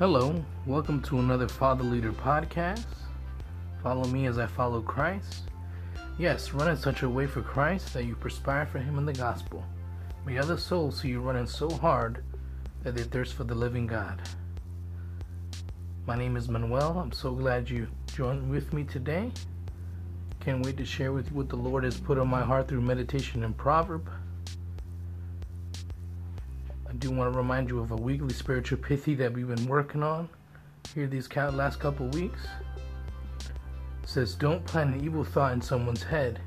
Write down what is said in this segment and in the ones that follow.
Hello, welcome to another Father Leader podcast. Follow me as I follow Christ. Yes, run in such a way for Christ that you perspire for Him in the gospel. May other souls see you running so hard that they thirst for the living God. My name is Manuel. I'm so glad you joined with me today. Can't wait to share with you what the Lord has put on my heart through meditation and proverb. I do want to remind you of a weekly spiritual pithy that we've been working on here these last couple weeks. It says, Don't plant an evil thought in someone's head.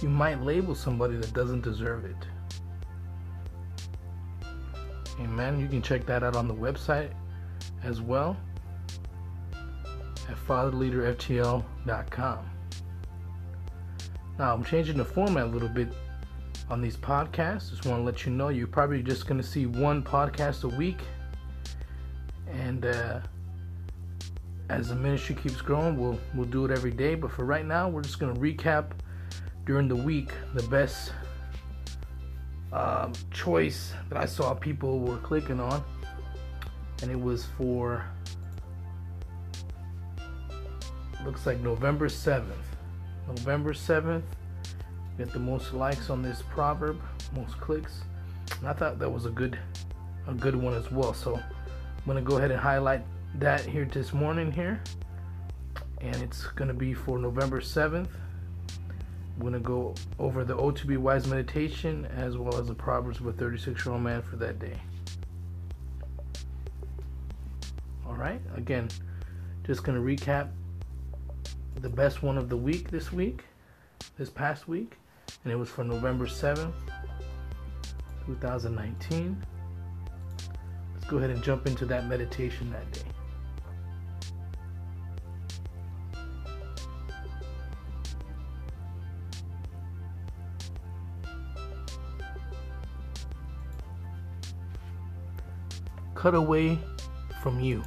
You might label somebody that doesn't deserve it. Amen. You can check that out on the website as well at fatherleaderftl.com. Now, I'm changing the format a little bit on these podcasts. Just want to let you know you're probably just going to see one podcast a week. And uh, as the ministry keeps growing, we'll we'll do it every day. But for right now, we're just going to recap during the week the best um, choice that I saw people were clicking on, and it was for looks like November seventh. November seventh get the most likes on this proverb, most clicks. And I thought that was a good a good one as well. So I'm gonna go ahead and highlight that here this morning here. And it's gonna be for November 7th. I'm gonna go over the O to be wise meditation as well as the Proverbs of a 36 year old man for that day. Alright, again, just gonna recap the best one of the week this week, this past week and it was for November 7th, 2019. Let's go ahead and jump into that meditation that day. Cut away from you.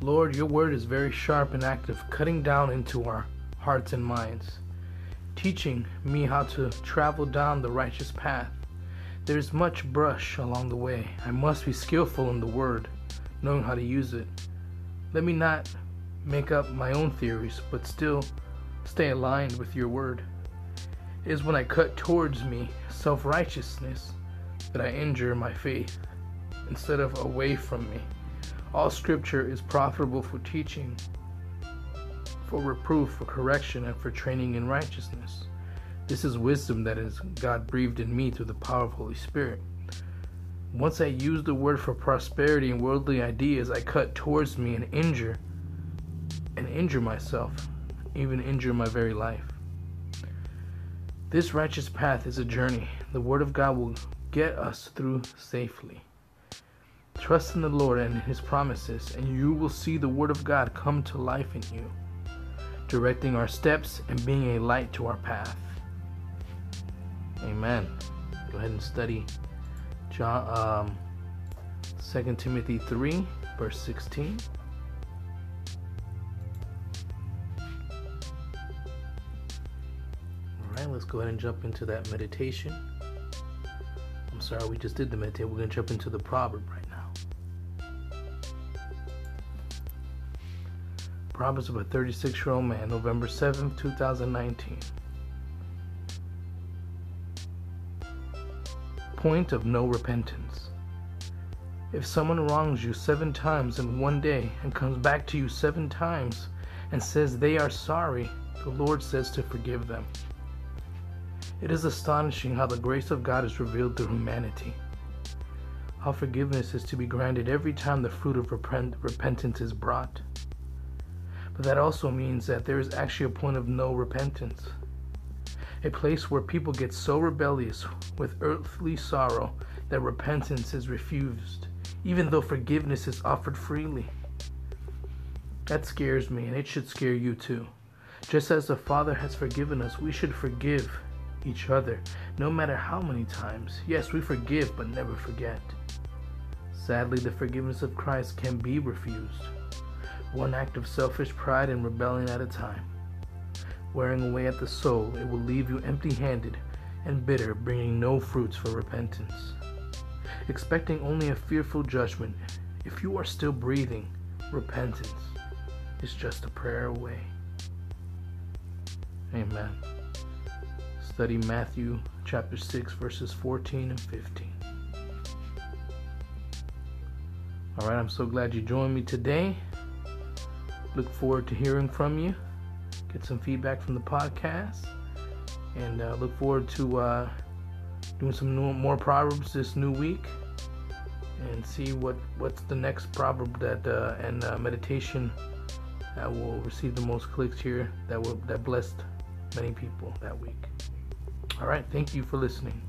Lord, your word is very sharp and active, cutting down into our hearts and minds teaching me how to travel down the righteous path. There is much brush along the way. I must be skillful in the word, knowing how to use it. Let me not make up my own theories, but still stay aligned with your word. It is when I cut towards me self righteousness that I injure my faith instead of away from me. All scripture is profitable for teaching, for reproof, for correction, and for training in righteousness. This is wisdom that is God breathed in me through the power of Holy Spirit. Once I use the word for prosperity and worldly ideas, I cut towards me and injure and injure myself, even injure my very life. This righteous path is a journey. The word of God will get us through safely. Trust in the Lord and his promises, and you will see the word of God come to life in you directing our steps and being a light to our path. Amen. Go ahead and study John, um, 2 Timothy 3, verse 16. All right, let's go ahead and jump into that meditation. I'm sorry, we just did the meditation. We're going to jump into the proverb right Promise of a 36 year old man, November 7, 2019. Point of no repentance. If someone wrongs you seven times in one day and comes back to you seven times and says they are sorry, the Lord says to forgive them. It is astonishing how the grace of God is revealed through humanity. How forgiveness is to be granted every time the fruit of repent- repentance is brought. But that also means that there is actually a point of no repentance. A place where people get so rebellious with earthly sorrow that repentance is refused, even though forgiveness is offered freely. That scares me, and it should scare you too. Just as the Father has forgiven us, we should forgive each other, no matter how many times. Yes, we forgive, but never forget. Sadly, the forgiveness of Christ can be refused one act of selfish pride and rebellion at a time. Wearing away at the soul, it will leave you empty handed and bitter, bringing no fruits for repentance. expecting only a fearful judgment. If you are still breathing, repentance is just a prayer away. Amen. Study Matthew chapter 6, verses 14 and 15. All right, I'm so glad you joined me today. Look forward to hearing from you. Get some feedback from the podcast. And uh, look forward to uh, doing some new, more proverbs this new week and see what what's the next proverb that uh, and uh, meditation that will receive the most clicks here that will that blessed many people that week. All right, thank you for listening.